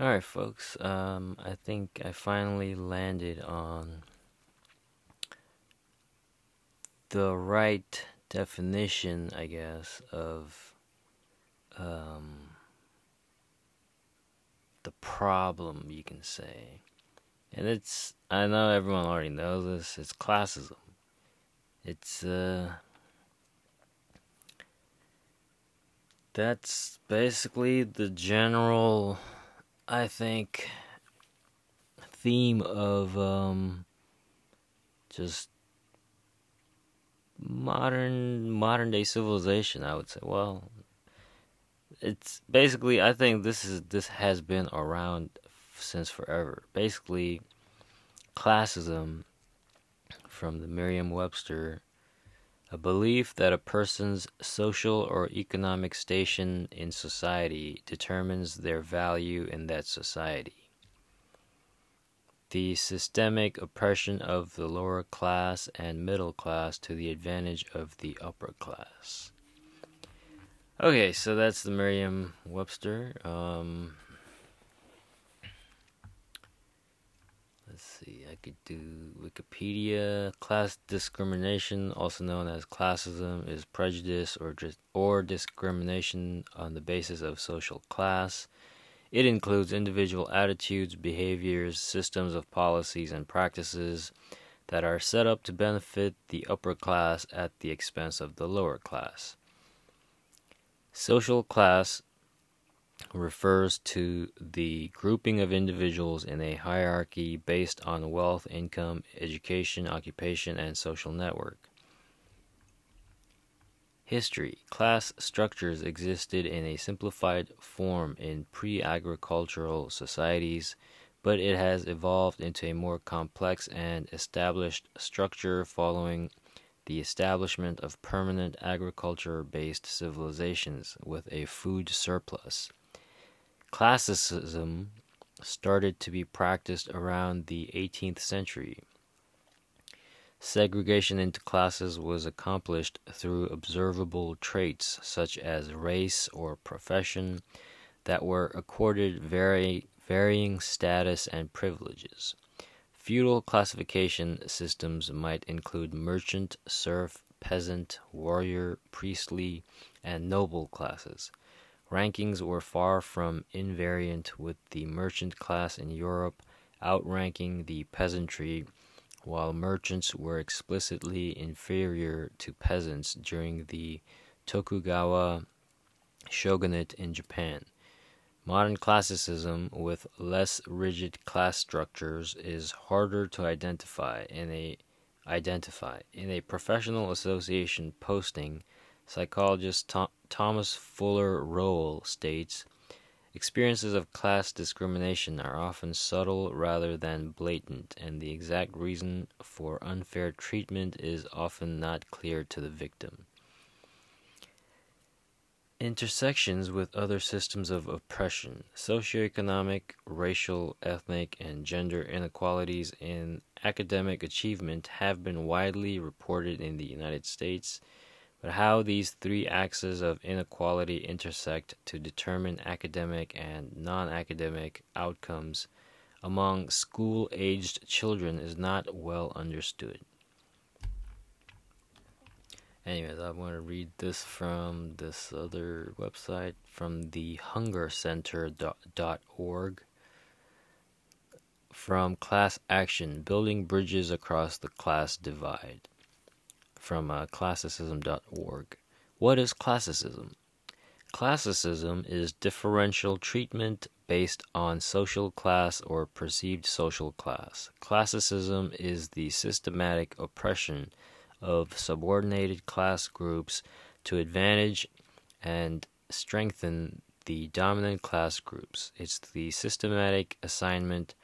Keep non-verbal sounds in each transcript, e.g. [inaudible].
All right, folks. Um, I think I finally landed on the right definition, I guess, of um, the problem, you can say. And it's, I know everyone already knows this, it's classism. It's, uh, that's basically the general I think theme of um, just modern modern day civilization. I would say. Well, it's basically. I think this is this has been around since forever. Basically, classism from the Merriam-Webster a belief that a person's social or economic station in society determines their value in that society. The systemic oppression of the lower class and middle class to the advantage of the upper class. Okay, so that's the Merriam Webster. Um, let's see, I could do Wikipedia. Class discrimination, also known as classism, is prejudice or or discrimination on the basis of social class. It includes individual attitudes, behaviors, systems of policies and practices that are set up to benefit the upper class at the expense of the lower class. Social class refers to the grouping of individuals in a hierarchy based on wealth, income, education, occupation, and social network. History Class structures existed in a simplified form in pre agricultural societies, but it has evolved into a more complex and established structure following the establishment of permanent agriculture based civilizations with a food surplus. Classicism started to be practiced around the 18th century. Segregation into classes was accomplished through observable traits such as race or profession that were accorded vary, varying status and privileges. Feudal classification systems might include merchant, serf, peasant, warrior, priestly, and noble classes. Rankings were far from invariant with the merchant class in Europe outranking the peasantry, while merchants were explicitly inferior to peasants during the Tokugawa shogunate in Japan. Modern classicism with less rigid class structures is harder to identify in a identify in a professional association posting Psychologist Th- Thomas Fuller Rowell states Experiences of class discrimination are often subtle rather than blatant, and the exact reason for unfair treatment is often not clear to the victim. Intersections with other systems of oppression, socioeconomic, racial, ethnic, and gender inequalities in academic achievement have been widely reported in the United States but how these three axes of inequality intersect to determine academic and non academic outcomes among school aged children is not well understood. Anyways, I want to read this from this other website from the hungercenter.org from Class Action Building Bridges Across the Class Divide from uh, classicism.org. What is classicism? Classicism is differential treatment based on social class or perceived social class. Classicism is the systematic oppression of subordinated class groups to advantage and strengthen the dominant class groups. It's the systematic assignment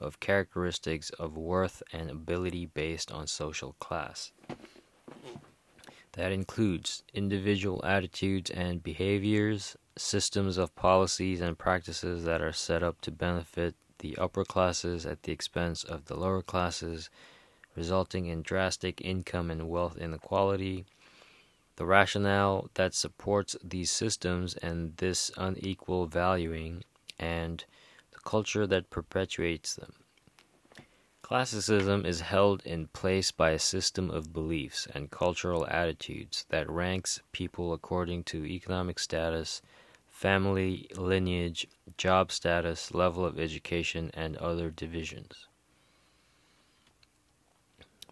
of characteristics of worth and ability based on social class. That includes individual attitudes and behaviors, systems of policies and practices that are set up to benefit the upper classes at the expense of the lower classes, resulting in drastic income and wealth inequality. The rationale that supports these systems and this unequal valuing, and the culture that perpetuates them. Classicism is held in place by a system of beliefs and cultural attitudes that ranks people according to economic status, family lineage, job status, level of education, and other divisions.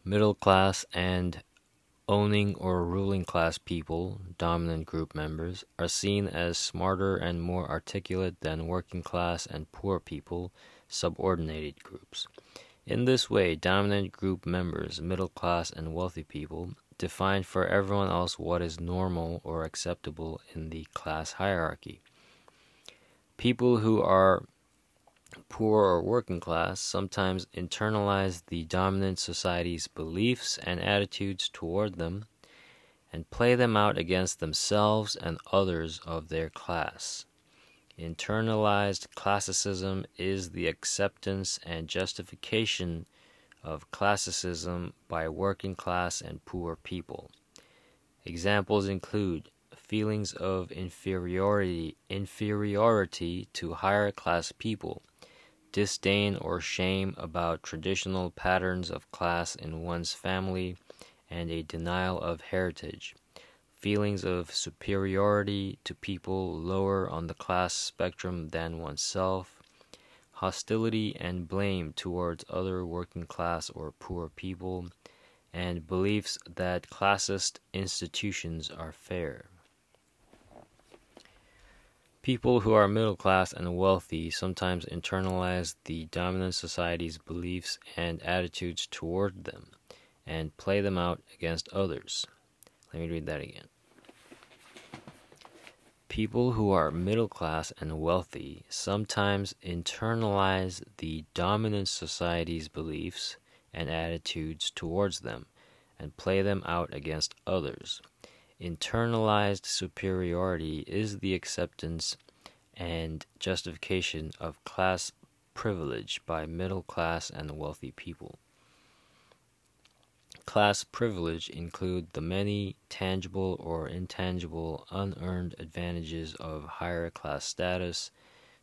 Middle class and owning or ruling class people, dominant group members, are seen as smarter and more articulate than working class and poor people, subordinated groups. In this way, dominant group members, middle class and wealthy people, define for everyone else what is normal or acceptable in the class hierarchy. People who are poor or working class sometimes internalize the dominant society's beliefs and attitudes toward them and play them out against themselves and others of their class. Internalized classicism is the acceptance and justification of classicism by working class and poor people. Examples include feelings of inferiority inferiority to higher class people, disdain or shame about traditional patterns of class in one's family, and a denial of heritage feelings of superiority to people lower on the class spectrum than oneself, hostility and blame towards other working class or poor people, and beliefs that classist institutions are fair. People who are middle class and wealthy sometimes internalize the dominant society's beliefs and attitudes toward them and play them out against others. Let me read that again. People who are middle class and wealthy sometimes internalize the dominant society's beliefs and attitudes towards them and play them out against others. Internalized superiority is the acceptance and justification of class privilege by middle class and wealthy people. Class privilege include the many tangible or intangible unearned advantages of higher class status,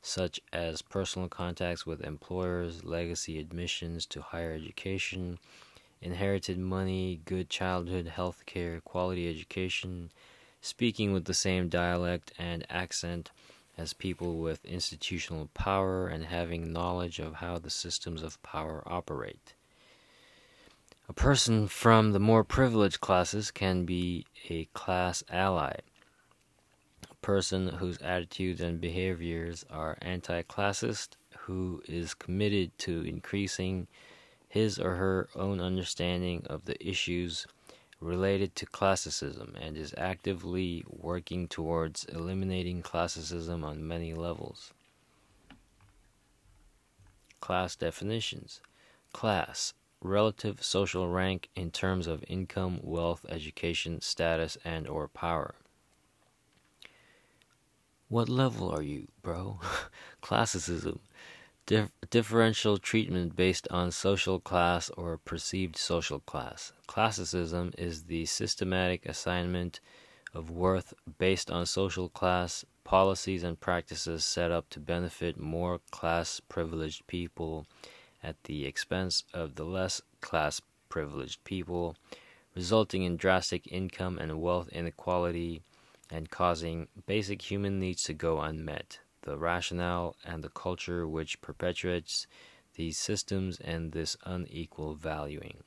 such as personal contacts with employers, legacy admissions to higher education, inherited money, good childhood health care, quality education, speaking with the same dialect and accent as people with institutional power, and having knowledge of how the systems of power operate. A person from the more privileged classes can be a class ally. A person whose attitudes and behaviors are anti classist, who is committed to increasing his or her own understanding of the issues related to classicism and is actively working towards eliminating classicism on many levels. Class definitions Class relative social rank in terms of income, wealth, education, status, and or power. What level are you, bro? [laughs] Classicism. Dif- differential treatment based on social class or perceived social class. Classicism is the systematic assignment of worth based on social class, policies and practices set up to benefit more class privileged people at the expense of the less class privileged people, resulting in drastic income and wealth inequality and causing basic human needs to go unmet. The rationale and the culture which perpetuates these systems and this unequal valuing.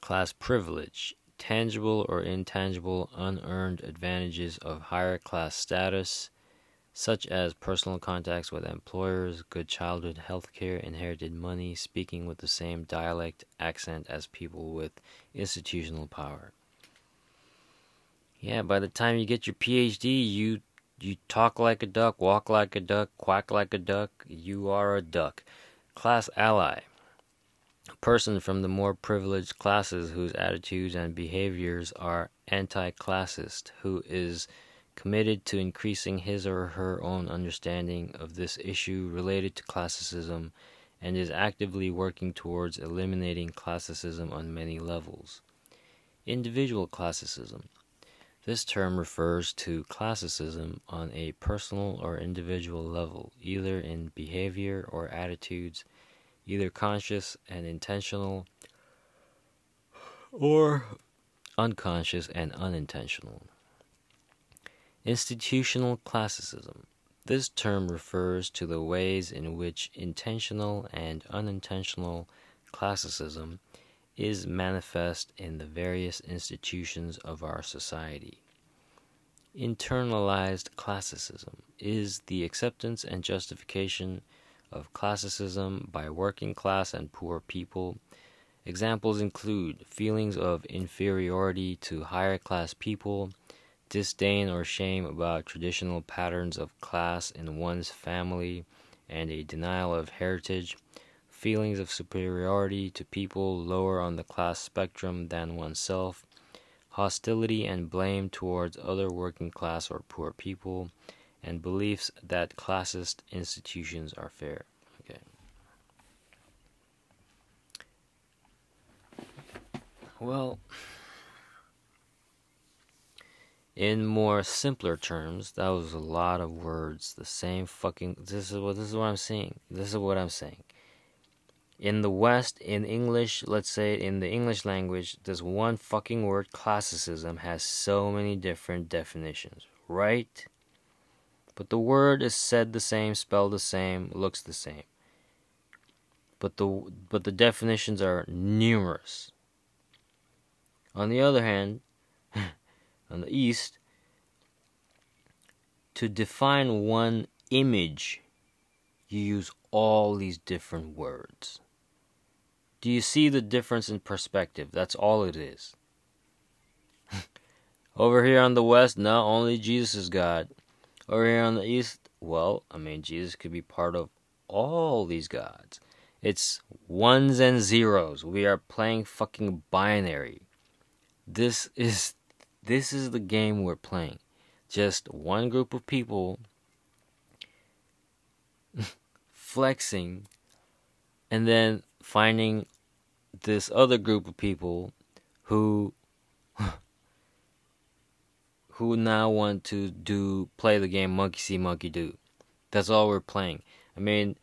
Class privilege, tangible or intangible unearned advantages of higher class status such as personal contacts with employers, good childhood health care, inherited money, speaking with the same dialect accent as people with institutional power. Yeah, by the time you get your PhD, you you talk like a duck, walk like a duck, quack like a duck, you are a duck. Class ally. A person from the more privileged classes whose attitudes and behaviors are anti classist, who is committed to increasing his or her own understanding of this issue related to classicism and is actively working towards eliminating classicism on many levels. Individual classicism. This term refers to classicism on a personal or individual level, either in behavior or attitudes, either conscious and intentional or unconscious and unintentional. Institutional classicism. This term refers to the ways in which intentional and unintentional classicism is manifest in the various institutions of our society. Internalized classicism is the acceptance and justification of classicism by working class and poor people. Examples include feelings of inferiority to higher class people, disdain or shame about traditional patterns of class in one's family, and a denial of heritage feelings of superiority to people lower on the class spectrum than oneself, hostility and blame towards other working class or poor people, and beliefs that classist institutions are fair. Okay. Well, in more simpler terms, that was a lot of words. The same fucking. This is what this is what I'm saying. This is what I'm saying in the West, in English, let's say in the English language, this one fucking word, classicism, has so many different definitions, right? But the word is said the same, spelled the same, looks the same. But the but the definitions are numerous. On the other hand, [laughs] on the East, to define one image, you use all these different words. Do you see the difference in perspective? That's all it is. [laughs] Over here on the west, not only Jesus is God. Over here on the east, well, I mean, Jesus could be part of all these gods. It's ones and zeros. We are playing fucking binary. This is this is the game we're playing. Just one group of people [laughs] flexing and then finding this other group of people who [laughs] who now want to do play the game monkey see monkey do. That's all we're playing. I mean,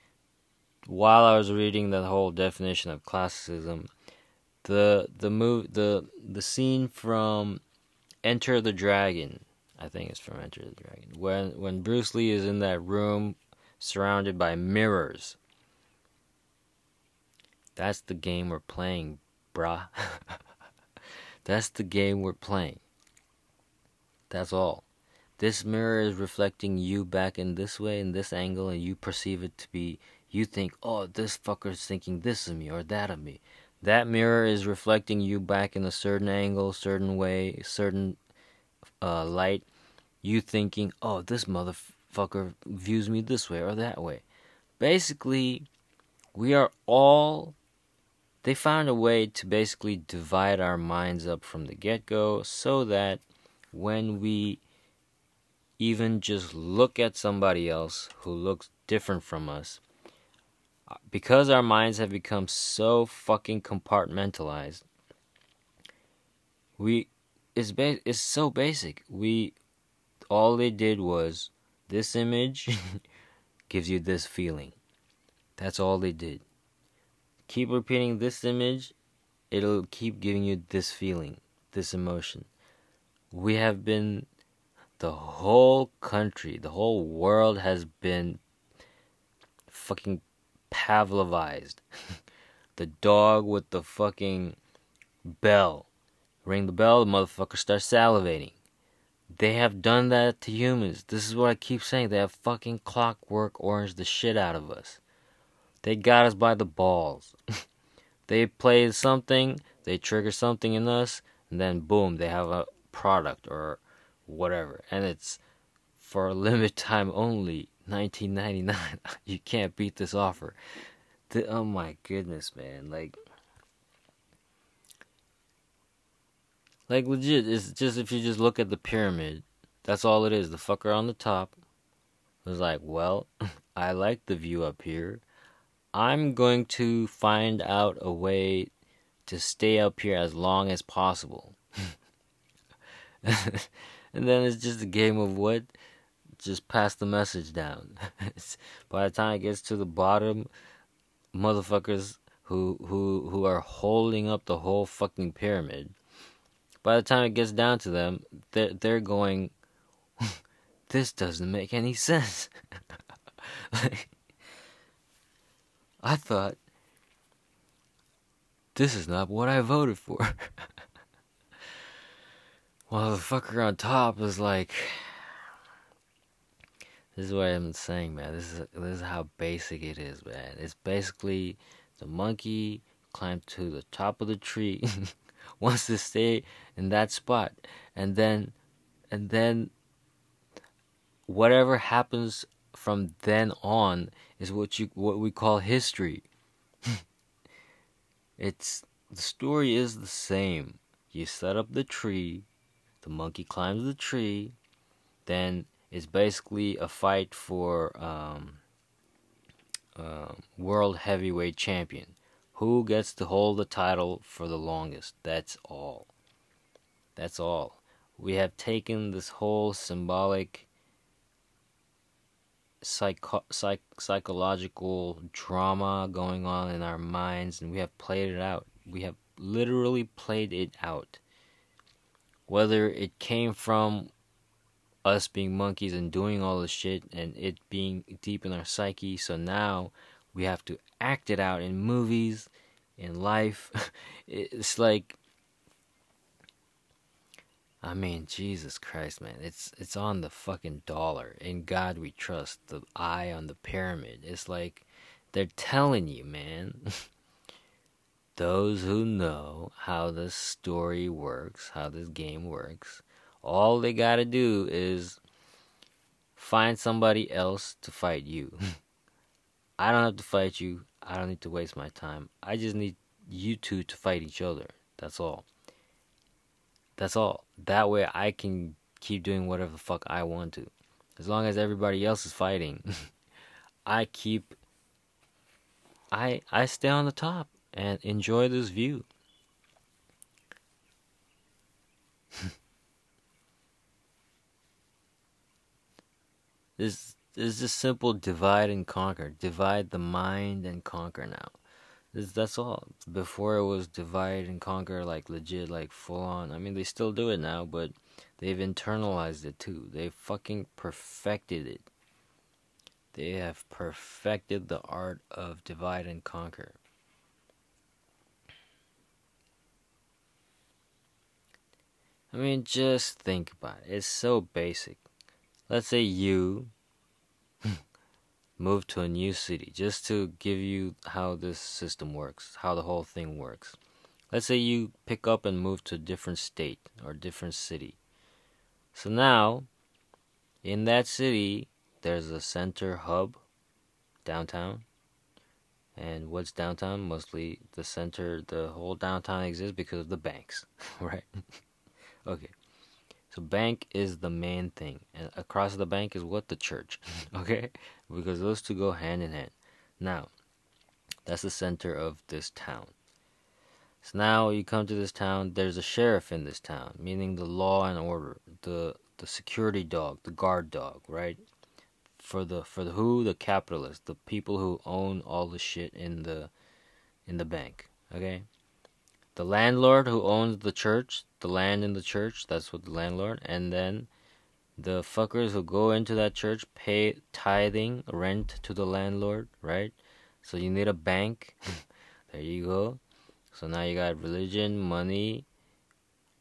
while I was reading the whole definition of classicism, the the move the the scene from Enter the Dragon, I think it's from Enter the Dragon, when when Bruce Lee is in that room surrounded by mirrors that's the game we're playing, brah. [laughs] That's the game we're playing. That's all. This mirror is reflecting you back in this way, in this angle, and you perceive it to be, you think, oh, this fucker's thinking this of me or that of me. That mirror is reflecting you back in a certain angle, certain way, certain uh, light. You thinking, oh, this motherfucker views me this way or that way. Basically, we are all they found a way to basically divide our minds up from the get go so that when we even just look at somebody else who looks different from us, because our minds have become so fucking compartmentalized, we it's ba- it's so basic. We all they did was this image [laughs] gives you this feeling. That's all they did keep repeating this image, it'll keep giving you this feeling, this emotion. We have been, the whole country, the whole world has been fucking Pavlovized. [laughs] the dog with the fucking bell. Ring the bell, the motherfucker starts salivating. They have done that to humans. This is what I keep saying. They have fucking clockwork orange the shit out of us. They got us by the balls. [laughs] they play something, they trigger something in us, and then boom, they have a product or whatever. And it's for a [laughs] limited time only, 19.99. [laughs] you can't beat this offer. The, oh my goodness, man. Like Like legit, it's just if you just look at the pyramid, that's all it is. The fucker on the top was like, Well, [laughs] I like the view up here. I'm going to find out a way to stay up here as long as possible. [laughs] and then it's just a game of what? Just pass the message down. [laughs] By the time it gets to the bottom, motherfuckers who who who are holding up the whole fucking pyramid. By the time it gets down to them, they're they're going. [laughs] this doesn't make any sense. [laughs] like, I thought this is not what I voted for. While the fucker on top is like, this is what I'm saying, man. This is this is how basic it is, man. It's basically the monkey climbed to the top of the tree, [laughs] wants to stay in that spot, and then, and then, whatever happens from then on is what you what we call history. [laughs] it's the story is the same. You set up the tree, the monkey climbs the tree, then it's basically a fight for um, uh, world heavyweight champion. Who gets to hold the title for the longest? That's all. That's all. We have taken this whole symbolic psycho- psych- psychological drama going on in our minds and we have played it out. We have literally played it out. Whether it came from us being monkeys and doing all this shit and it being deep in our psyche, so now we have to act it out in movies, in life. [laughs] it's like I mean, Jesus Christ, man. It's it's on the fucking dollar. In God we trust. The eye on the pyramid. It's like they're telling you, man. [laughs] Those who know how this story works, how this game works, all they got to do is find somebody else to fight you. [laughs] I don't have to fight you. I don't need to waste my time. I just need you two to fight each other. That's all. That's all. That way I can keep doing whatever the fuck I want to. As long as everybody else is fighting, [laughs] I keep I I stay on the top and enjoy this view. [laughs] this is just simple divide and conquer. Divide the mind and conquer now. That's all. Before it was divide and conquer, like legit, like full on. I mean, they still do it now, but they've internalized it too. They've fucking perfected it. They have perfected the art of divide and conquer. I mean, just think about it. It's so basic. Let's say you [laughs] move to a new city just to give you how this system works, how the whole thing works. Let's say you pick up and move to a different state or different city. So now, in that city, there's a center hub, downtown. And what's downtown? Mostly the center, the whole downtown exists because of the banks, [laughs] right? [laughs] okay. So bank is the main thing, and across the bank is what the church. [laughs] okay, because those two go hand in hand. Now, that's the center of this town. So now you come to this town. There's a sheriff in this town, meaning the law and order, the the security dog, the guard dog, right? For the for the who the capitalists, the people who own all the shit in the in the bank. Okay, the landlord who owns the church, the land in the church, that's what the landlord, and then the fuckers who go into that church pay tithing, rent to the landlord, right? So you need a bank. [laughs] there you go. So now you got religion, money,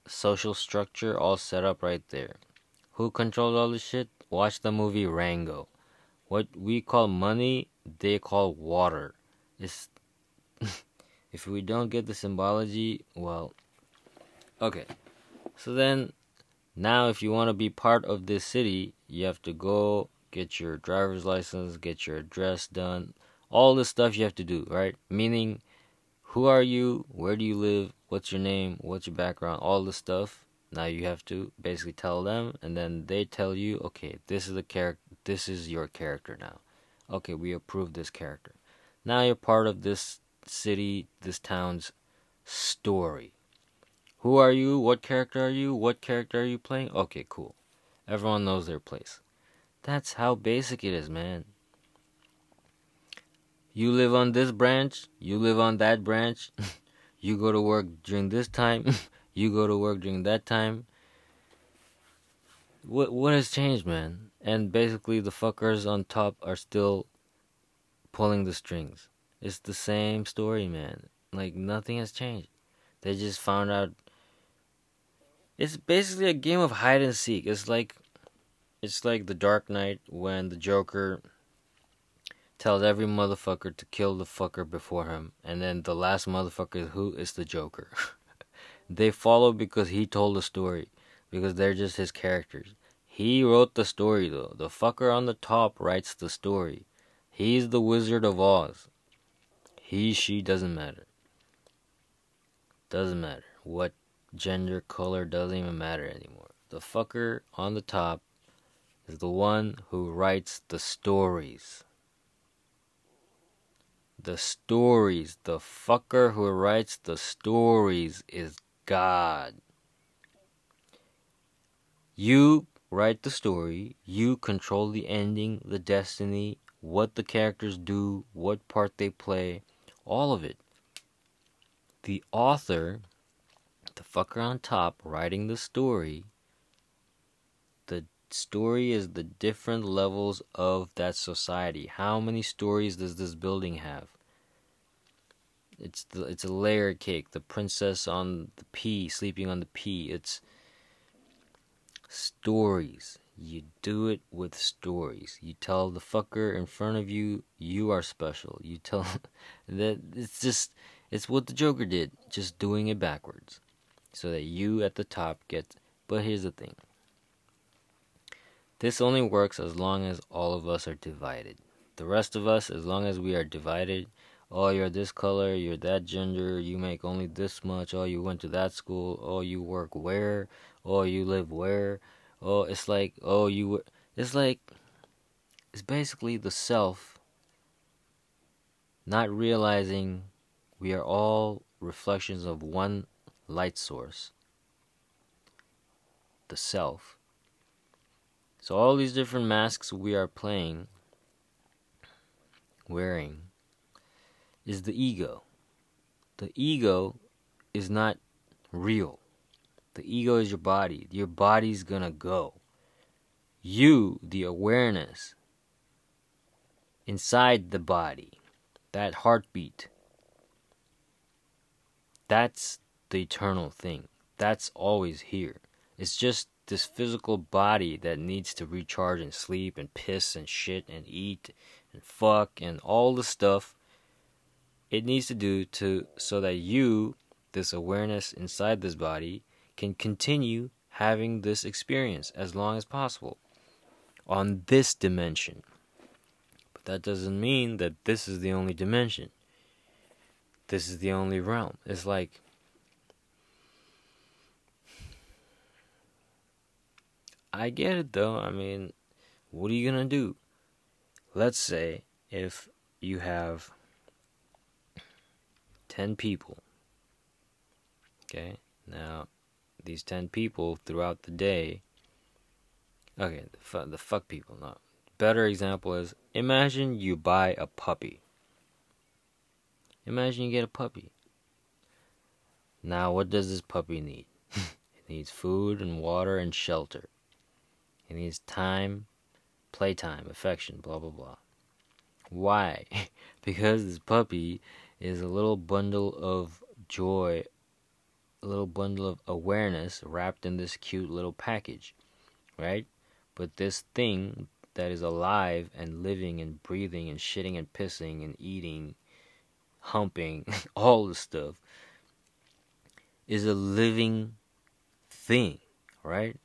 social structure all set up right there. Who controls all this shit? Watch the movie Rango. What we call money, they call water. It's [laughs] if we don't get the symbology, well, okay. So then, now if you want to be part of this city, you have to go get your driver's license, get your address done, all the stuff you have to do, right? Meaning, who are you? Where do you live? What's your name? What's your background? All the stuff. Now you have to basically tell them, and then they tell you, okay, this is the character. This is your character now. Okay, we approve this character. Now you're part of this city, this town's story. Who are you? What character are you? What character are you playing? Okay, cool. Everyone knows their place. That's how basic it is, man. You live on this branch, you live on that branch. [laughs] you go to work during this time, [laughs] you go to work during that time. What what has changed, man? And basically the fuckers on top are still pulling the strings. It's the same story, man. Like nothing has changed. They just found out it's basically a game of hide and seek. It's like it's like the Dark Knight when the Joker tells every motherfucker to kill the fucker before him, and then the last motherfucker who is the Joker. [laughs] they follow because he told the story, because they're just his characters. He wrote the story though. The fucker on the top writes the story. He's the Wizard of Oz. He, she doesn't matter. Doesn't matter. What gender, color doesn't even matter anymore. The fucker on the top is the one who writes the stories. The stories. The fucker who writes the stories is God. You write the story, you control the ending, the destiny, what the characters do, what part they play, all of it. The author, the fucker on top, writing the story, the story is the different levels of that society. How many stories does this building have? It's the it's a layer cake. The princess on the pea sleeping on the pea. It's stories. You do it with stories. You tell the fucker in front of you you are special. You tell [laughs] that it's just it's what the Joker did, just doing it backwards. So that you at the top get but here's the thing. This only works as long as all of us are divided. The rest of us, as long as we are divided, oh, you're this color, you're that gender, you make only this much, oh, you went to that school, oh, you work where, oh, you live where, oh, it's like, oh, you, were, it's like, it's basically the self not realizing we are all reflections of one light source, the self. So, all these different masks we are playing, wearing, is the ego. The ego is not real. The ego is your body. Your body's gonna go. You, the awareness inside the body, that heartbeat, that's the eternal thing. That's always here. It's just this physical body that needs to recharge and sleep and piss and shit and eat and fuck and all the stuff it needs to do to so that you this awareness inside this body can continue having this experience as long as possible on this dimension. But that doesn't mean that this is the only dimension. This is the only realm. It's like I get it though. I mean, what are you going to do? Let's say if you have 10 people. Okay? Now, these 10 people throughout the day. Okay, the, fu- the fuck people, not. Better example is imagine you buy a puppy. Imagine you get a puppy. Now, what does this puppy need? [laughs] it needs food and water and shelter. It needs time, playtime, affection, blah, blah, blah. Why? [laughs] because this puppy is a little bundle of joy little bundle of awareness wrapped in this cute little package, right? But this thing that is alive and living and breathing and shitting and pissing and eating, humping, [laughs] all the stuff, is a living thing, right?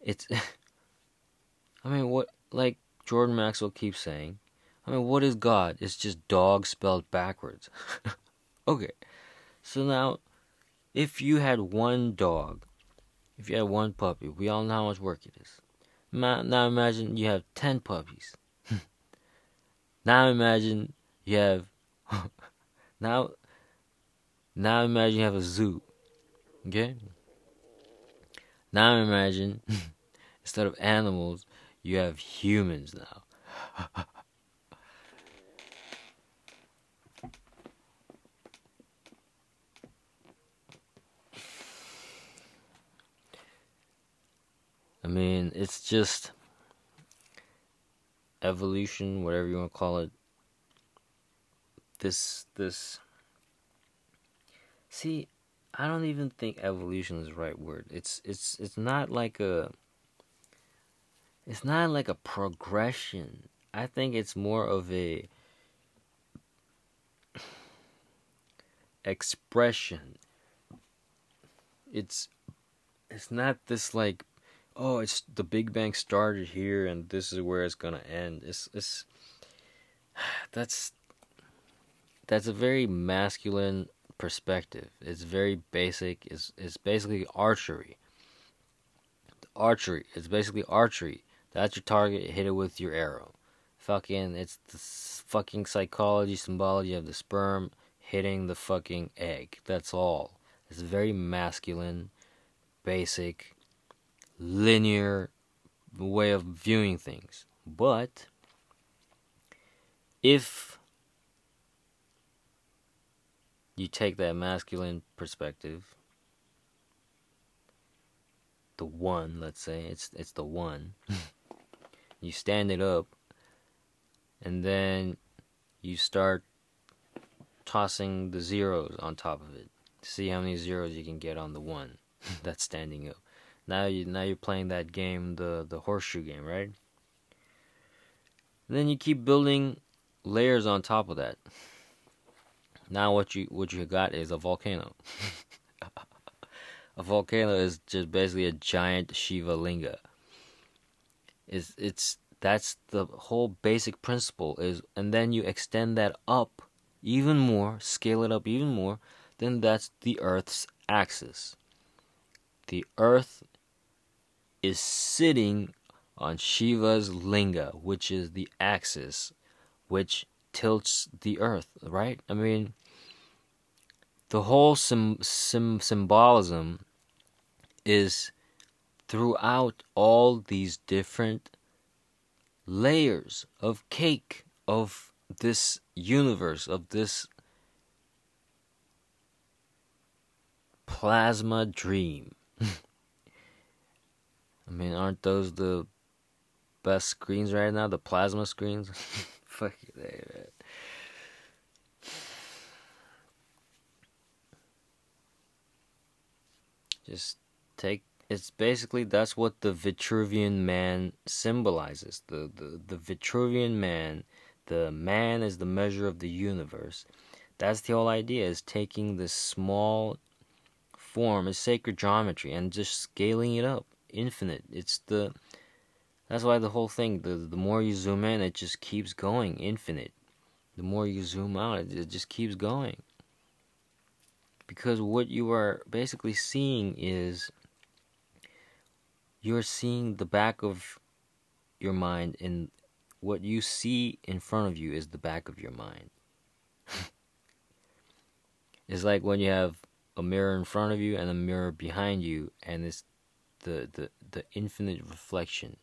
It's, [laughs] I mean, what, like Jordan Maxwell keeps saying, I mean, what is God? It's just dog spelled backwards. [laughs] okay, so now if you had one dog, if you had one puppy, we all know how much work it is. Now imagine you have 10 puppies. [laughs] now imagine you have [laughs] now now imagine you have a zoo Okay? Now imagine [laughs] instead of animals, you have humans now. I mean, it's just evolution, whatever you want to call it. This this See, I don't even think evolution is the right word. It's it's it's not like a it's not like a progression. I think it's more of a expression. It's it's not this like oh it's the Big Bang started here and this is where it's gonna end. It's it's [sighs] that's that's a very masculine perspective. It's very basic. It's it's basically archery. Archery. It's basically archery. That's your target. Hit it with your arrow. Fucking. It's the fucking psychology, symbology of the sperm hitting the fucking egg. That's all. It's very masculine, basic, linear way of viewing things. But if you take that masculine perspective, the one, let's say, it's it's the one. [laughs] you stand it up and then you start tossing the zeros on top of it. See how many zeros you can get on the one [laughs] that's standing up. Now you now you're playing that game, the the horseshoe game, right? And then you keep building layers on top of that. Now what you what you got is a volcano. [laughs] a volcano is just basically a giant Shiva linga. It's it's that's the whole basic principle is and then you extend that up even more, scale it up even more, then that's the earth's axis. The earth is sitting on Shiva's linga, which is the axis which tilts the earth, right? I mean, the whole sim, sim, symbolism is throughout all these different layers of cake of this universe, of this plasma dream. [laughs] I mean, aren't those the best screens right now? The plasma screens? [laughs] Fuck you, man. Just take it's basically that's what the Vitruvian man symbolizes. The, the the Vitruvian man, the man is the measure of the universe. That's the whole idea is taking this small form, is sacred geometry, and just scaling it up, infinite. It's the that's why the whole thing, the the more you zoom in, it just keeps going, infinite. The more you zoom out, it, it just keeps going. Because what you are basically seeing is you're seeing the back of your mind and what you see in front of you is the back of your mind. [laughs] it's like when you have a mirror in front of you and a mirror behind you and it's the the, the infinite reflection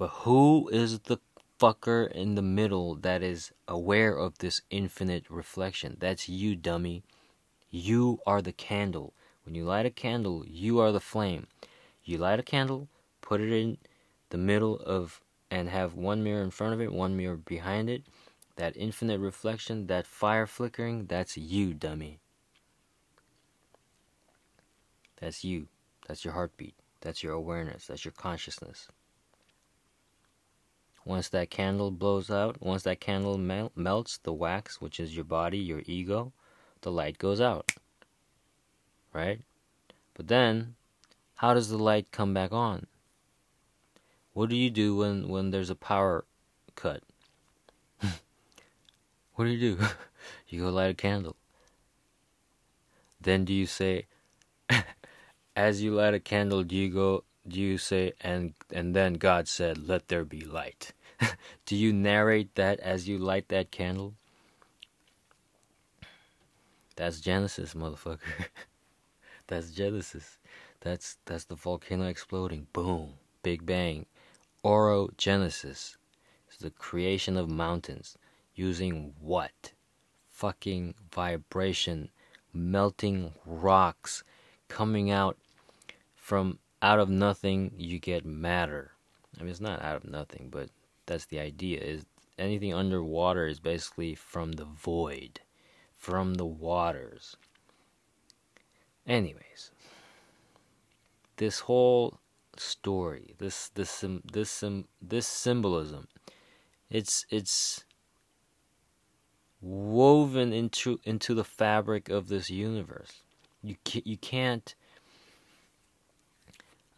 but who is the fucker in the middle that is aware of this infinite reflection? That's you, dummy. You are the candle. When you light a candle, you are the flame. You light a candle, put it in the middle of, and have one mirror in front of it, one mirror behind it. That infinite reflection, that fire flickering, that's you, dummy. That's you. That's your heartbeat. That's your awareness. That's your consciousness. Once that candle blows out, once that candle mel- melts the wax, which is your body, your ego, the light goes out. Right? But then, how does the light come back on? What do you do when, when there's a power cut? [laughs] what do you do? [laughs] you go light a candle. Then do you say, [laughs] as you light a candle, do you go do you say and and then God said let there be light [laughs] do you narrate that as you light that candle that's Genesis motherfucker [laughs] that's Genesis. That's that's the volcano exploding. Boom. Big Bang. Orogenesis is the creation of mountains using what? Fucking vibration, melting rocks coming out from out of nothing you get matter. I mean it's not out of nothing, but that's the idea is anything underwater is basically from the void, from the waters. Anyways, this whole story, this this this this symbolism, it's it's woven into into the fabric of this universe. You can't, you can't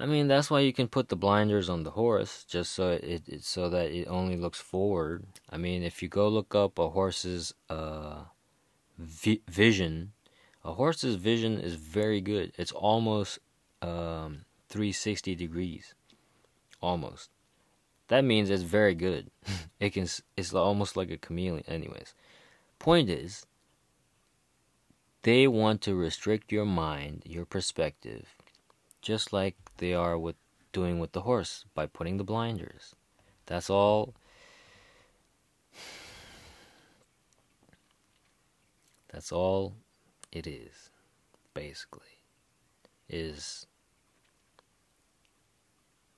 I mean, that's why you can put the blinders on the horse, just so it, it so that it only looks forward. I mean, if you go look up a horse's uh, vi- vision, a horse's vision is very good. It's almost um, 360 degrees, almost. That means it's very good. [laughs] it can. It's almost like a chameleon. Anyways, point is, they want to restrict your mind, your perspective, just like they are with doing with the horse by putting the blinders. That's all. That's all it is, basically. Is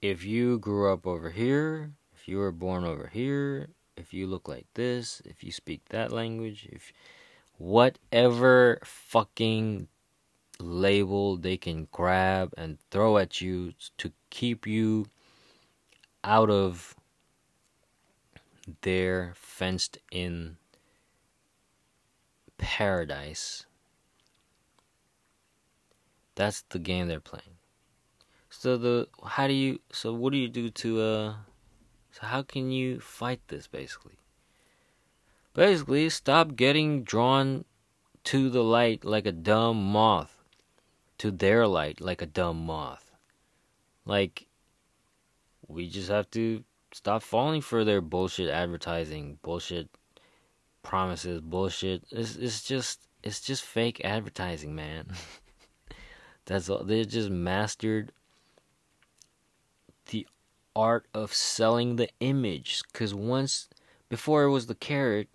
if you grew up over here, if you were born over here, if you look like this, if you speak that language, if whatever fucking label they can grab and throw at you to keep you out of their fenced in paradise. That's the game they're playing. So the how do you so what do you do to uh so how can you fight this basically? Basically stop getting drawn to the light like a dumb moth to their light like a dumb moth. Like, we just have to stop falling for their bullshit advertising, bullshit promises, bullshit. It's, it's just it's just fake advertising, man. [laughs] That's all. They just mastered the art of selling the image. Cause once before it was the carrot,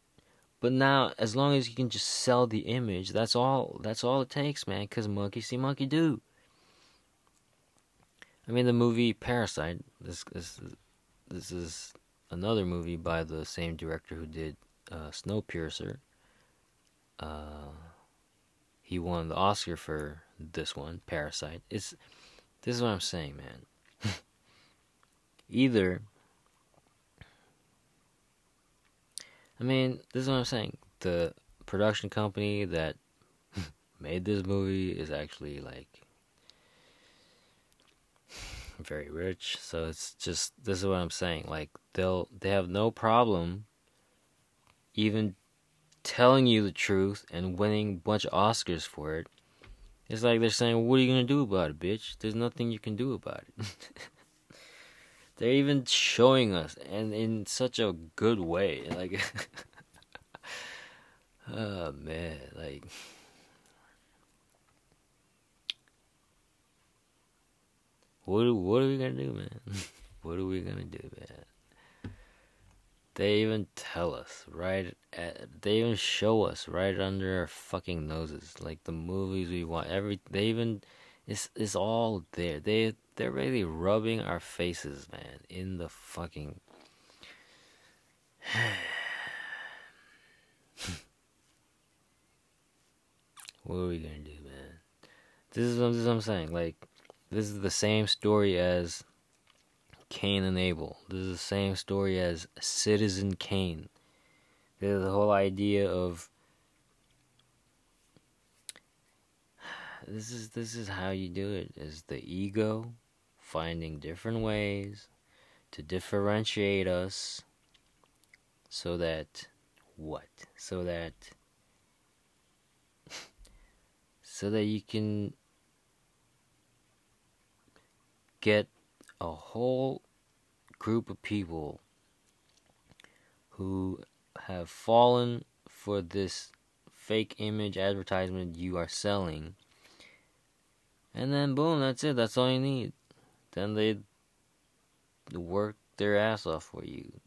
but now, as long as you can just sell the image, that's all. That's all it takes, man. Cause monkey see, monkey do. I mean, the movie Parasite. This this this is another movie by the same director who did uh, Snowpiercer. Uh, he won the Oscar for this one, Parasite. It's this is what I'm saying, man. [laughs] Either I mean, this is what I'm saying. The production company that [laughs] made this movie is actually like very rich. So it's just this is what I'm saying. Like they'll they have no problem even telling you the truth and winning a bunch of Oscars for it. It's like they're saying, "What are you gonna do about it, bitch? There's nothing you can do about it." [laughs] They're even showing us, and in such a good way. Like, [laughs] oh man, like. What what are we gonna do, man? [laughs] what are we gonna do, man? They even tell us right. At, they even show us right under our fucking noses, like the movies we want. Every they even, it's it's all there. They they're really rubbing our faces, man, in the fucking. [sighs] what are we gonna do, man? This is, this is what I'm saying. Like, this is the same story as Cain and Abel. This is the same story as Citizen Kane. There's the whole idea of [sighs] this is this is how you do it is the ego finding different ways to differentiate us so that what? So that [laughs] so that you can get a whole group of people who have fallen for this fake image advertisement you are selling And then boom, that's it. That's all you need. Then they work their ass off for you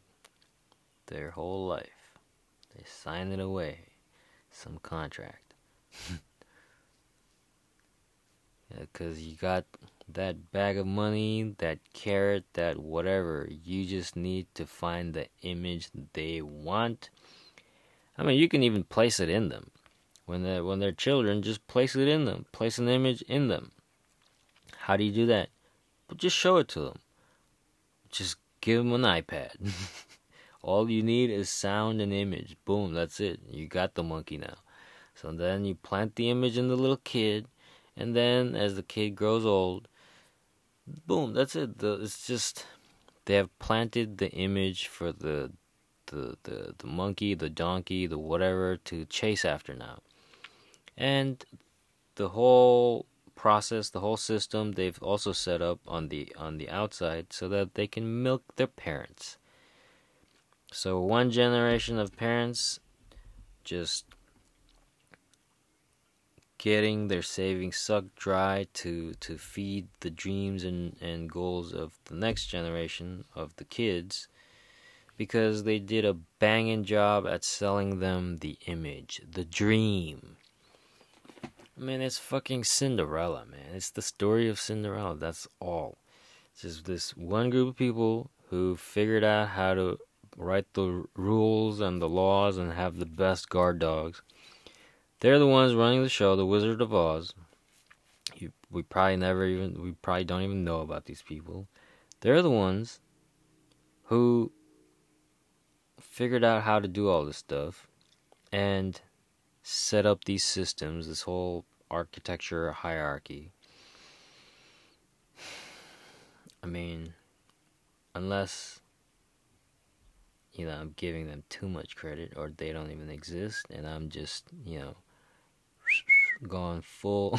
their whole life. They sign it away. Some contract. Because [laughs] yeah, you got that bag of money, that carrot, that whatever. You just need to find the image they want. I mean, you can even place it in them. When they're, when they're children, just place it in them. Place an image in them. How do you do that? But just show it to them. Just give them an iPad. [laughs] All you need is sound and image. Boom, that's it. You got the monkey now. So then you plant the image in the little kid, and then as the kid grows old, boom, that's it. The, it's just they have planted the image for the the, the the monkey, the donkey, the whatever to chase after now. And the whole process, the whole system they've also set up on the on the outside so that they can milk their parents. So one generation of parents just getting their savings sucked dry to to feed the dreams and, and goals of the next generation of the kids because they did a banging job at selling them the image, the dream. I mean, it's fucking Cinderella, man. It's the story of Cinderella. That's all. It's just this one group of people who figured out how to write the rules and the laws and have the best guard dogs. They're the ones running the show, the Wizard of Oz. You, we probably never even, we probably don't even know about these people. They're the ones who figured out how to do all this stuff and set up these systems, this whole architecture hierarchy. I mean, unless you know, I'm giving them too much credit or they don't even exist and I'm just, you know, going full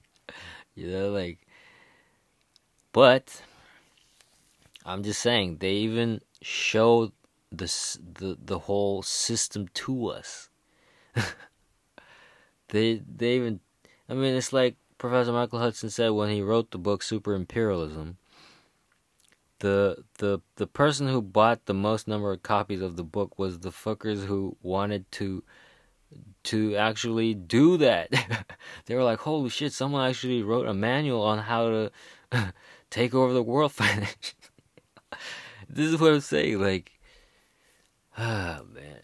[laughs] you know like but I'm just saying they even show the the the whole system to us. [laughs] they they even I mean it's like Professor Michael Hudson said when he wrote the book Super Imperialism the the the person who bought the most number of copies of the book was the fuckers who wanted to to actually do that. [laughs] they were like, "Holy shit! Someone actually wrote a manual on how to [laughs] take over the world financially." this is what I'm saying. Like, ah [sighs] man.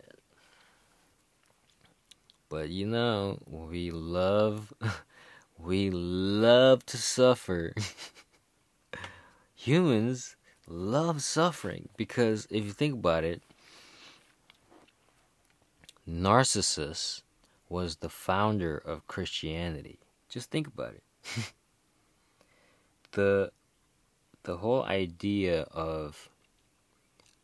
But you know, we love, [laughs] we love to suffer. [laughs] Humans love suffering because if you think about it, Narcissus was the founder of Christianity. Just think about it. [laughs] the the whole idea of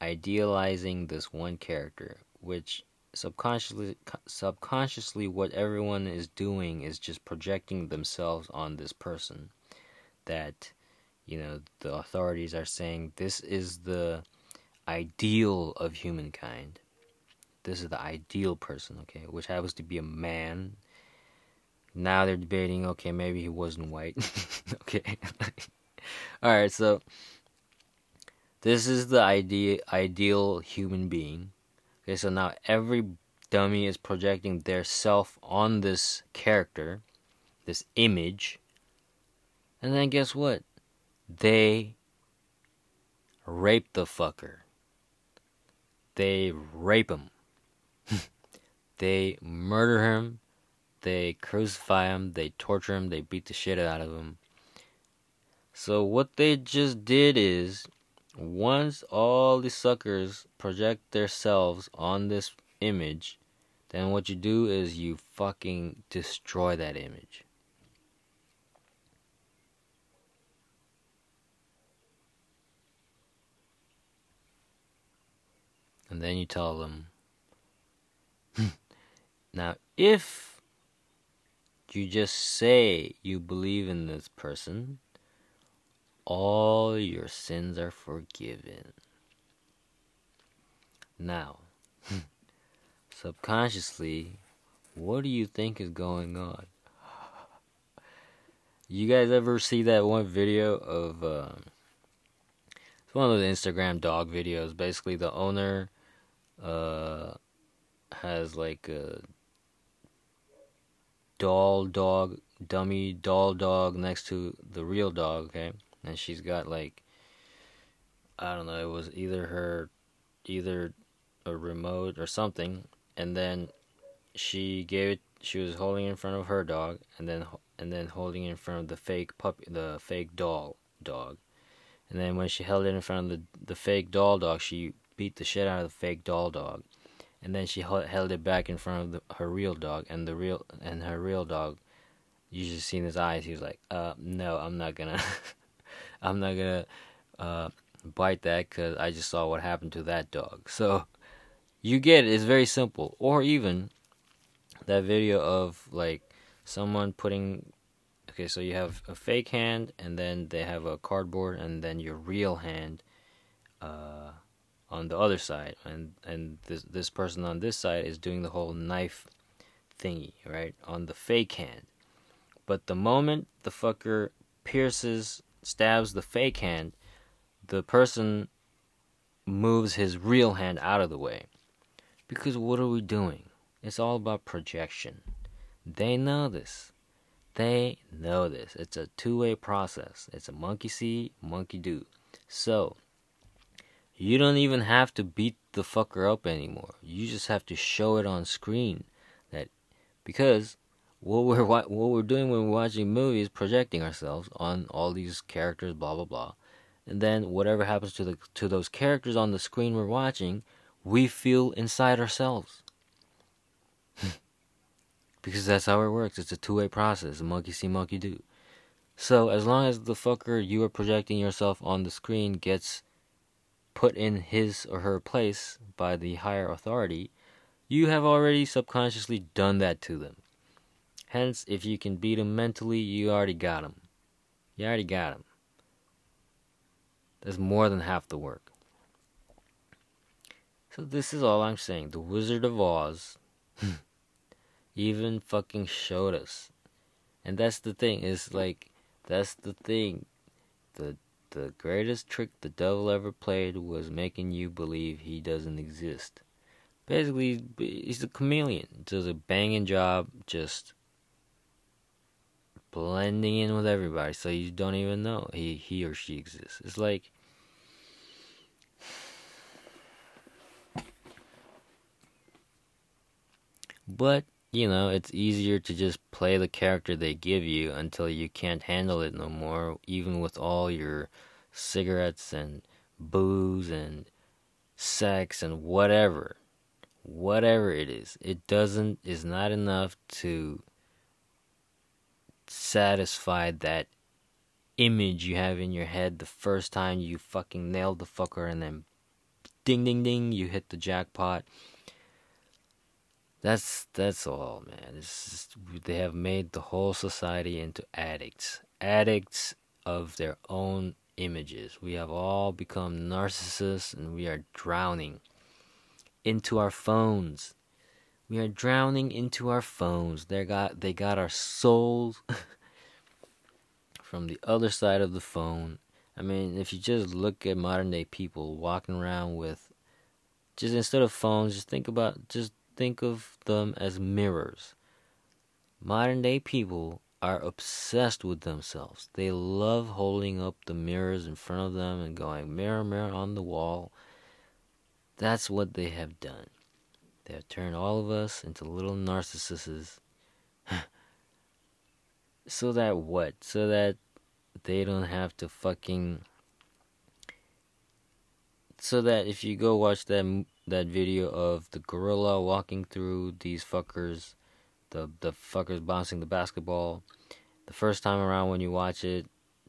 idealizing this one character, which subconsciously subconsciously what everyone is doing is just projecting themselves on this person that you know, the authorities are saying this is the ideal of humankind. This is the ideal person, okay, which happens to be a man. Now they're debating, okay, maybe he wasn't white. [laughs] okay. [laughs] All right, so this is the idea ideal human being. Okay, so now every dummy is projecting their self on this character, this image. And then guess what? They rape the fucker. They rape him. [laughs] they murder him. They crucify him. They torture him. They beat the shit out of him. So, what they just did is once all the suckers project themselves on this image, then what you do is you fucking destroy that image. And then you tell them, [laughs] now if you just say you believe in this person, all your sins are forgiven. Now, [laughs] subconsciously, what do you think is going on? You guys ever see that one video of uh, it's one of the Instagram dog videos. Basically, the owner uh, has like a doll dog, dummy doll dog next to the real dog. Okay, and she's got like I don't know. It was either her, either a remote or something, and then she gave it. She was holding in front of her dog, and then and then holding in front of the fake puppy, the fake doll dog. And then when she held it in front of the the fake doll dog, she beat the shit out of the fake doll dog. And then she held it back in front of the, her real dog, and the real and her real dog. You just seen his eyes. He was like, "Uh, no, I'm not gonna, [laughs] I'm not gonna, uh, bite that because I just saw what happened to that dog." So, you get it. It's very simple. Or even that video of like someone putting okay so you have a fake hand and then they have a cardboard and then your real hand uh, on the other side and and this this person on this side is doing the whole knife thingy right on the fake hand but the moment the fucker pierces stabs the fake hand the person moves his real hand out of the way because what are we doing it's all about projection they know this. They know this. It's a two way process. It's a monkey see, monkey do. So, you don't even have to beat the fucker up anymore. You just have to show it on screen. That because what we're what we're doing when we're watching movies, projecting ourselves on all these characters, blah blah blah, and then whatever happens to the to those characters on the screen we're watching, we feel inside ourselves [laughs] because that's how it works. It's a two way process. Monkey see, monkey do. So as long as the fucker you are projecting yourself on the screen gets put in his or her place by the higher authority, you have already subconsciously done that to them. Hence, if you can beat them mentally, you already got them. You already got them. That's more than half the work. So this is all I'm saying. The Wizard of Oz [laughs] even fucking showed us. And that's the thing, is like that's the thing. The the greatest trick the devil ever played was making you believe he doesn't exist. Basically, he's a chameleon. Does a banging job just blending in with everybody, so you don't even know he he or she exists. It's like but you know, it's easier to just play the character they give you until you can't handle it no more, even with all your cigarettes and booze and sex and whatever. Whatever it is, it doesn't, is not enough to satisfy that image you have in your head the first time you fucking nailed the fucker and then ding ding ding, you hit the jackpot that's that's all, man. Just, they have made the whole society into addicts, addicts of their own images. We have all become narcissists, and we are drowning into our phones. We are drowning into our phones. They got they got our souls [laughs] from the other side of the phone. I mean, if you just look at modern day people walking around with just instead of phones, just think about just think of them as mirrors. Modern day people are obsessed with themselves. They love holding up the mirrors in front of them and going, mirror, mirror on the wall. That's what they have done. They have turned all of us into little narcissists. [laughs] so that what? So that they don't have to fucking. So that if you go watch that that video of the gorilla walking through these fuckers, the the fuckers bouncing the basketball. The first time around when you watch it,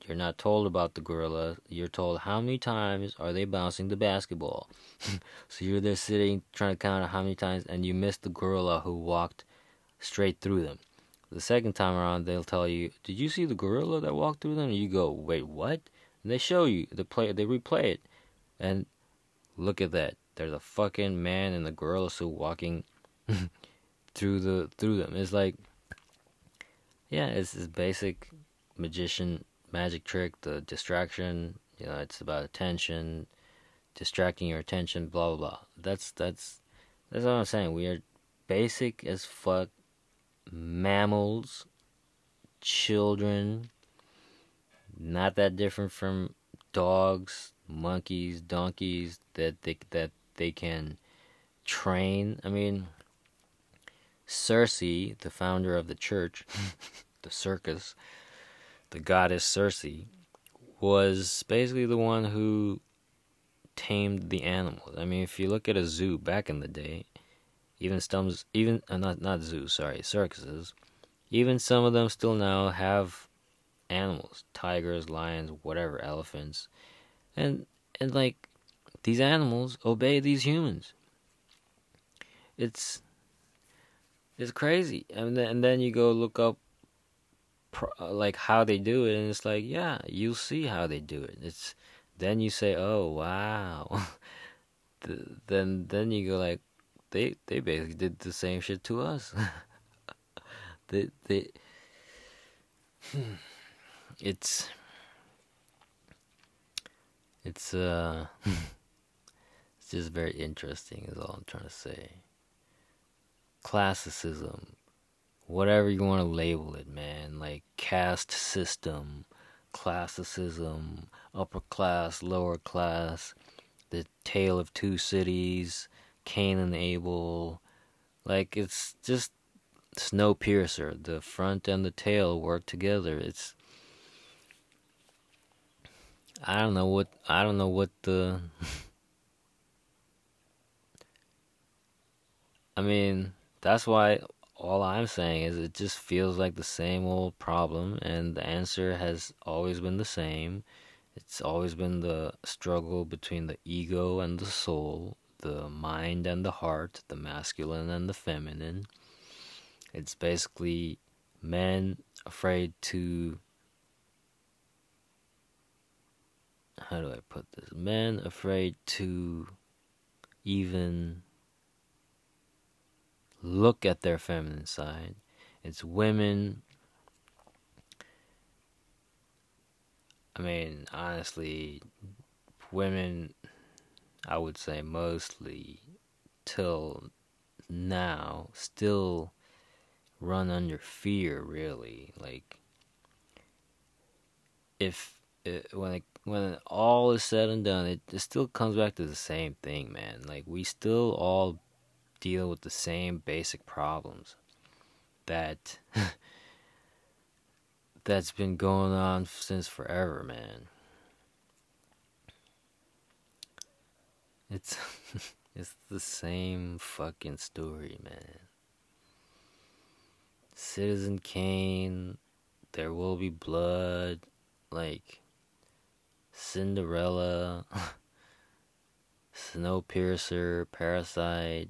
you're not told about the gorilla. You're told how many times are they bouncing the basketball. [laughs] so you're there sitting trying to count how many times, and you miss the gorilla who walked straight through them. The second time around, they'll tell you, "Did you see the gorilla that walked through them?" And you go, "Wait, what?" And they show you the play. They replay it, and look at that. There's a fucking man in the gorilla suit walking [laughs] through the through them. It's like, yeah, it's, it's basic magician magic trick, the distraction. You know, it's about attention, distracting your attention. Blah blah blah. That's that's that's what I'm saying. We are basic as fuck mammals, children. Not that different from dogs, monkeys, donkeys that they that they can train. I mean, Circe, the founder of the church, [laughs] the circus, the goddess Circe, was basically the one who tamed the animals. I mean, if you look at a zoo back in the day, even some, even uh, not not zoos, sorry, circuses, even some of them still now have animals, tigers, lions, whatever, elephants, and and like these animals obey these humans. It's it's crazy, and then, and then you go look up like how they do it, and it's like yeah, you'll see how they do it. It's then you say, oh wow, [laughs] then then you go like they they basically did the same shit to us. [laughs] they they [sighs] it's it's uh [laughs] it's just very interesting is all I'm trying to say. Classicism, whatever you want to label it, man, like caste system, classicism, upper class, lower class, the tale of two cities, Cain and Abel, like it's just Snowpiercer. The front and the tail work together. It's I don't know what I don't know what the [laughs] I mean, that's why all I'm saying is it just feels like the same old problem and the answer has always been the same. It's always been the struggle between the ego and the soul, the mind and the heart, the masculine and the feminine. It's basically men afraid to how do I put this? Men afraid to even look at their feminine side. It's women. I mean, honestly, women, I would say mostly till now, still run under fear, really. Like, if eh, it, when it when all is said and done, it, it still comes back to the same thing, man. Like we still all deal with the same basic problems that [laughs] that's been going on since forever, man. It's [laughs] it's the same fucking story, man. Citizen Kane, there will be blood, like Cinderella, [laughs] Snowpiercer, Parasite.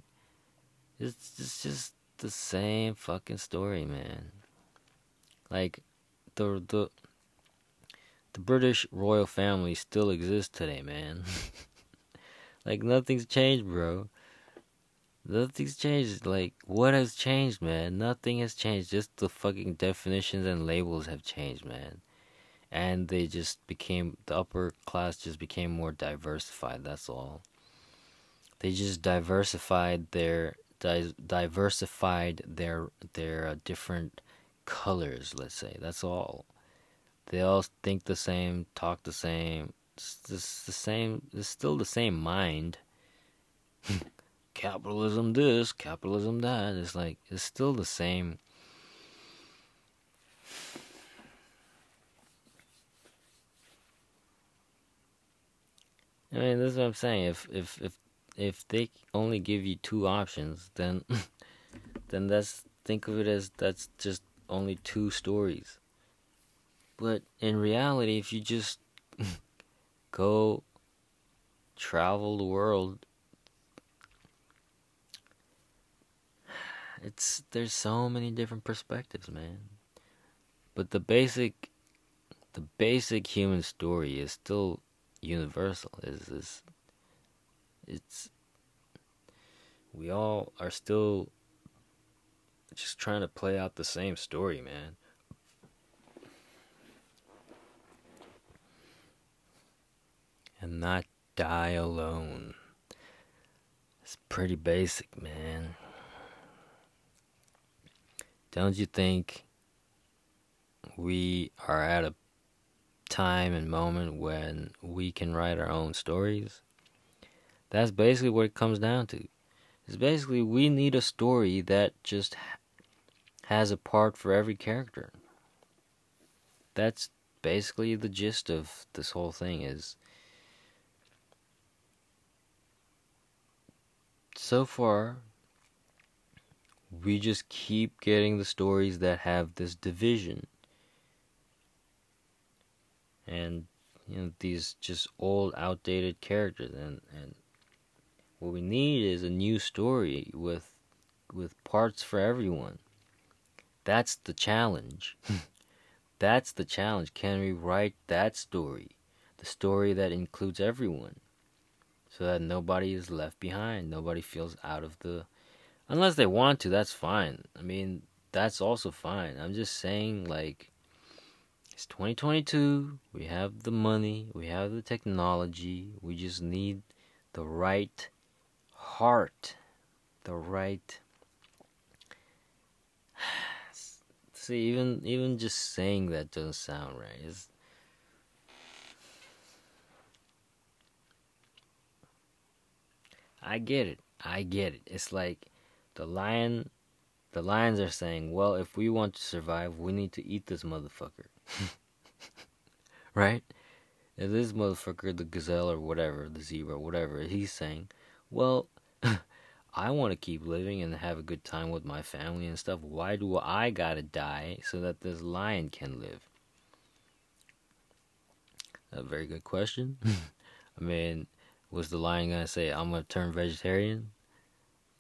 It's, it's just the same fucking story, man. Like the the the British royal family still exists today, man. [laughs] like nothing's changed, bro. Nothing's changed. Like what has changed, man? Nothing has changed. Just the fucking definitions and labels have changed, man and they just became the upper class just became more diversified that's all they just diversified their di- diversified their their uh, different colors let's say. That's all. They all think the same talk the same. It's just the same it's still the same mind. [laughs] Capitalism this capitalism that. It's like it's still the same. I mean, this is what I'm saying. If if if if they only give you two options, then [laughs] then that's think of it as that's just only two stories. But in reality, if you just [laughs] go travel the world, [sighs] it's there's so many different perspectives, man. But the basic the basic human story is still universal. Is is it's we all are still just trying to play out the same story, man. And not die alone. It's pretty basic, man. Don't you think we are at a time and moment when we can write our own stories? That's basically what it comes down to. It's basically we need a story that just has a part for every character. That's basically the gist of this whole thing is so far we just keep getting the stories that have this division and you know these just old outdated characters and and what we need is a new story with with parts for everyone. That's the challenge. [laughs] That's the challenge. Can we write that story? The story that includes everyone so that nobody is left behind. Nobody feels out of the unless they want to that's fine. I mean that's also fine. I'm just saying like it's 2022 we have the money. We have the technology. We just need the right heart the right [sighs] see even even just saying that doesn't sound right it's, I get it. I get it. It's like the lion the lions are saying, "Well, if we want to survive, we need to eat this motherfucker." [laughs] right? If this motherfucker, the gazelle or whatever, the zebra, whatever, he's saying, "Well, [laughs] I want to keep living and have a good time with my family and stuff. Why do I gotta die so that this lion can live?" A very good question. [laughs] I mean, was the lion gonna say, "I'm gonna turn vegetarian"?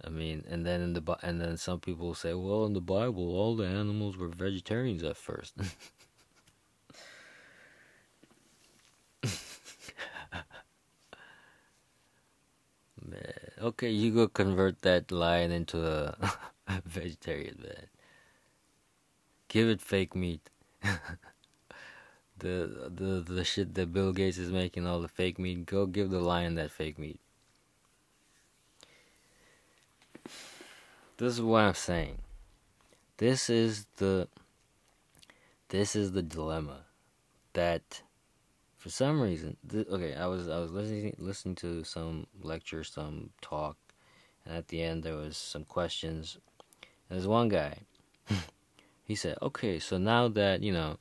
I mean, and then in the and then some people say, well, in the Bible, all the animals were vegetarians at first. [laughs] man, okay, you go convert that lion into a, [laughs] vegetarian, man. Give it fake meat. [laughs] the the the shit that Bill Gates is making all the fake meat. Go give the lion that fake meat. This is what I'm saying. This is the this is the dilemma that for some reason th- okay i was i was listening listening to some lecture some talk and at the end there was some questions and there's one guy [laughs] he said okay so now that you know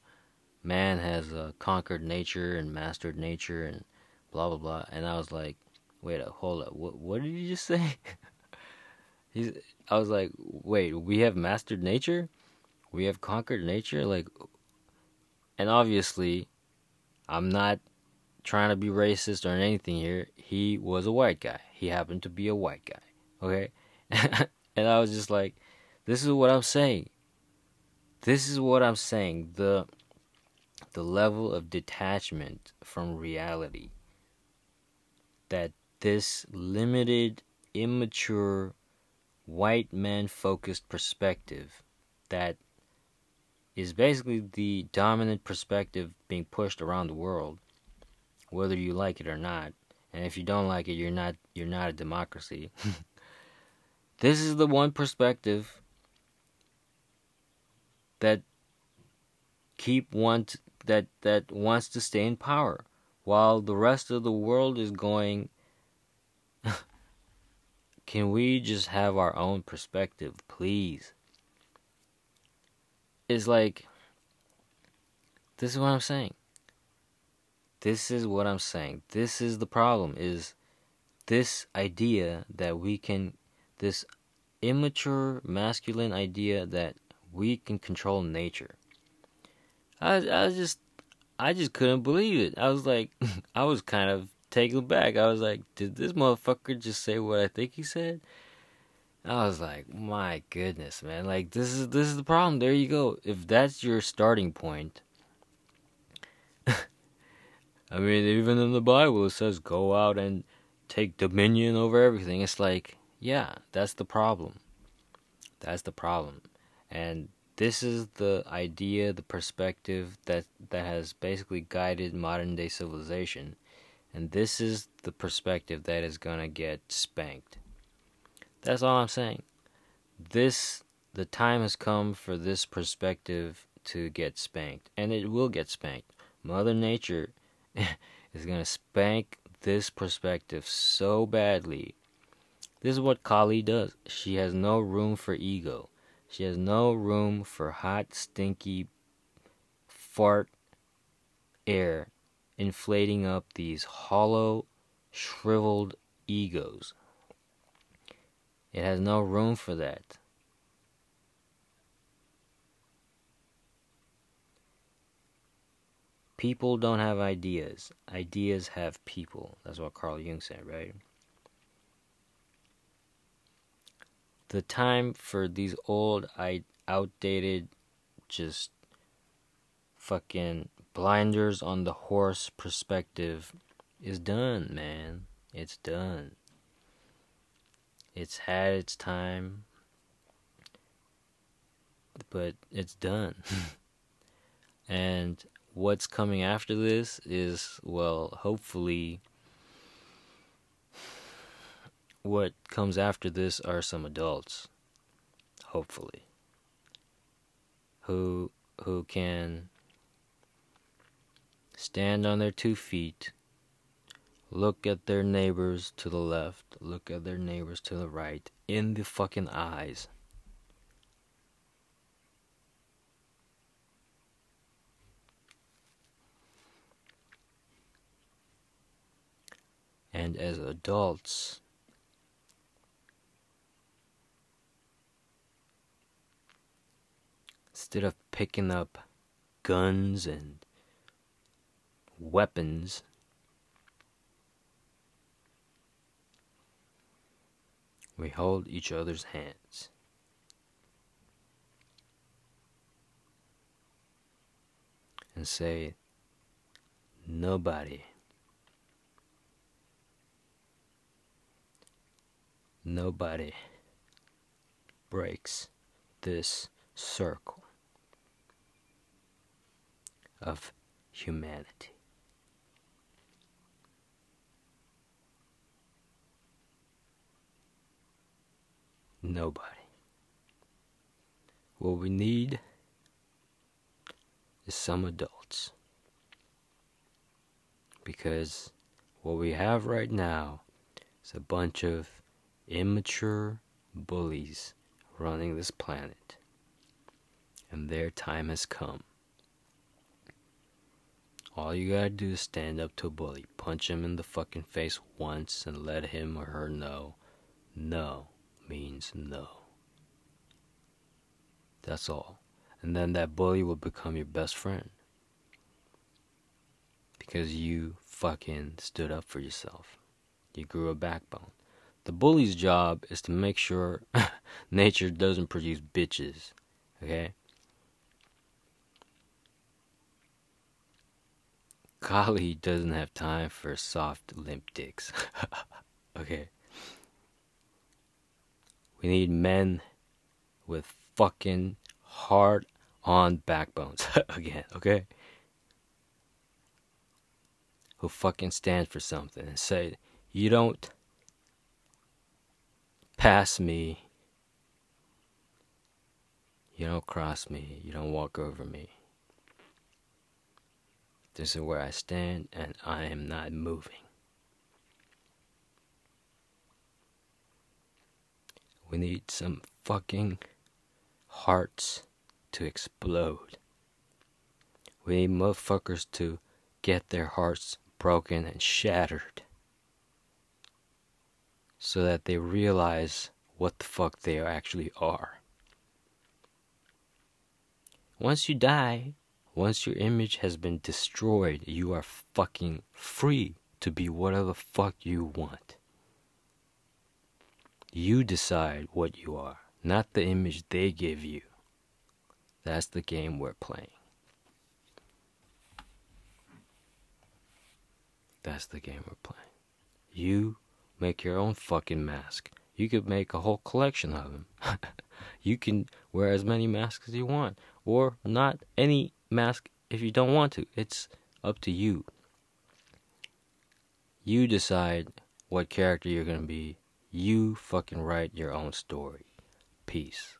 man has uh, conquered nature and mastered nature and blah blah blah and i was like wait a hold up what what did you just say [laughs] he's I was like, wait, we have mastered nature? We have conquered nature? Like, and obviously, I'm not trying to be racist or anything here. He was a white guy. He happened to be a white guy. Okay? [laughs] and I was just like, this is what I'm saying. This is what I'm saying. The the level of detachment from reality that this limited, immature white man focused perspective that is basically the dominant perspective being pushed around the world whether you like it or not and if you don't like it you're not you're not a democracy [laughs] this is the one perspective that keep want that that wants to stay in power while the rest of the world is going [laughs] can we just have our own perspective, please? It's like, this is what I'm saying. This is what I'm saying. This is the problem is this idea that we can this immature masculine idea that we can control nature. I I just I just couldn't believe it. I was like [laughs] I was kind of taken back. I was like, did this motherfucker just say what I think he said? I was like, my goodness, man. Like this is this is the problem. There you go. If that's your starting point. [laughs] I mean, even in the Bible it says go out and take dominion over everything. It's like, yeah, that's the problem. That's the problem. And this is the idea, the perspective that that has basically guided modern day civilization And this is the perspective that is going to get spanked. That's all I'm saying. This, the time has come for this perspective to get spanked. And it will get spanked. Mother Nature [laughs] is going to spank this perspective so badly. This is what Kali does. She has no room for ego. She has no room for hot, stinky fart air inflating up these hollow, shriveled egos. It has no room for that. People don't have ideas. Ideas have people. That's what Carl Jung said, right? The time for these old, outdated, just fucking blinders on the horse perspective is done, man. It's done. It's had its time, but it's done. [laughs] and what's coming after this is, well, hopefully, what comes after this are some adults, hopefully, who who can stand on their two feet, look at their neighbors to the left, look at their neighbors to the right, in the fucking eyes. And as adults, instead of picking up guns and weapons, we hold each other's hands. And say, nobody Nobody breaks this circle of humanity. Nobody. What we need is some adults. Because what we have right now is a bunch of immature bullies running this planet. And their time has come. All you gotta do is stand up to a bully, punch him in the fucking face once, and let him or her know no means no. That's all. And then that bully will become your best friend. Because you fucking stood up for yourself. You grew a backbone. The bully's job is to make sure [laughs] nature doesn't produce bitches. Okay? Kali doesn't have time for soft, limp dicks. [laughs] okay? We need men with fucking hard on backbones. [laughs] Again, okay? Who fucking stand for something and say, you don't pass me. You don't cross me. You don't walk over me. This is where I stand, and I am not moving. We need some fucking hearts to explode. We need motherfuckers to get their hearts broken and shattered so that they realize what the fuck they actually are. Once you die, once your image has been destroyed, you are fucking free to be whatever the fuck you want. You decide what you are, not the image they give you. That's the game we're playing. That's the game we're playing. You make your own fucking mask. You could make a whole collection of them. [laughs] you can wear as many masks as you want, or not any mask if you don't want to. It's up to you. You decide what character you're going to be. You fucking write your own story. Peace.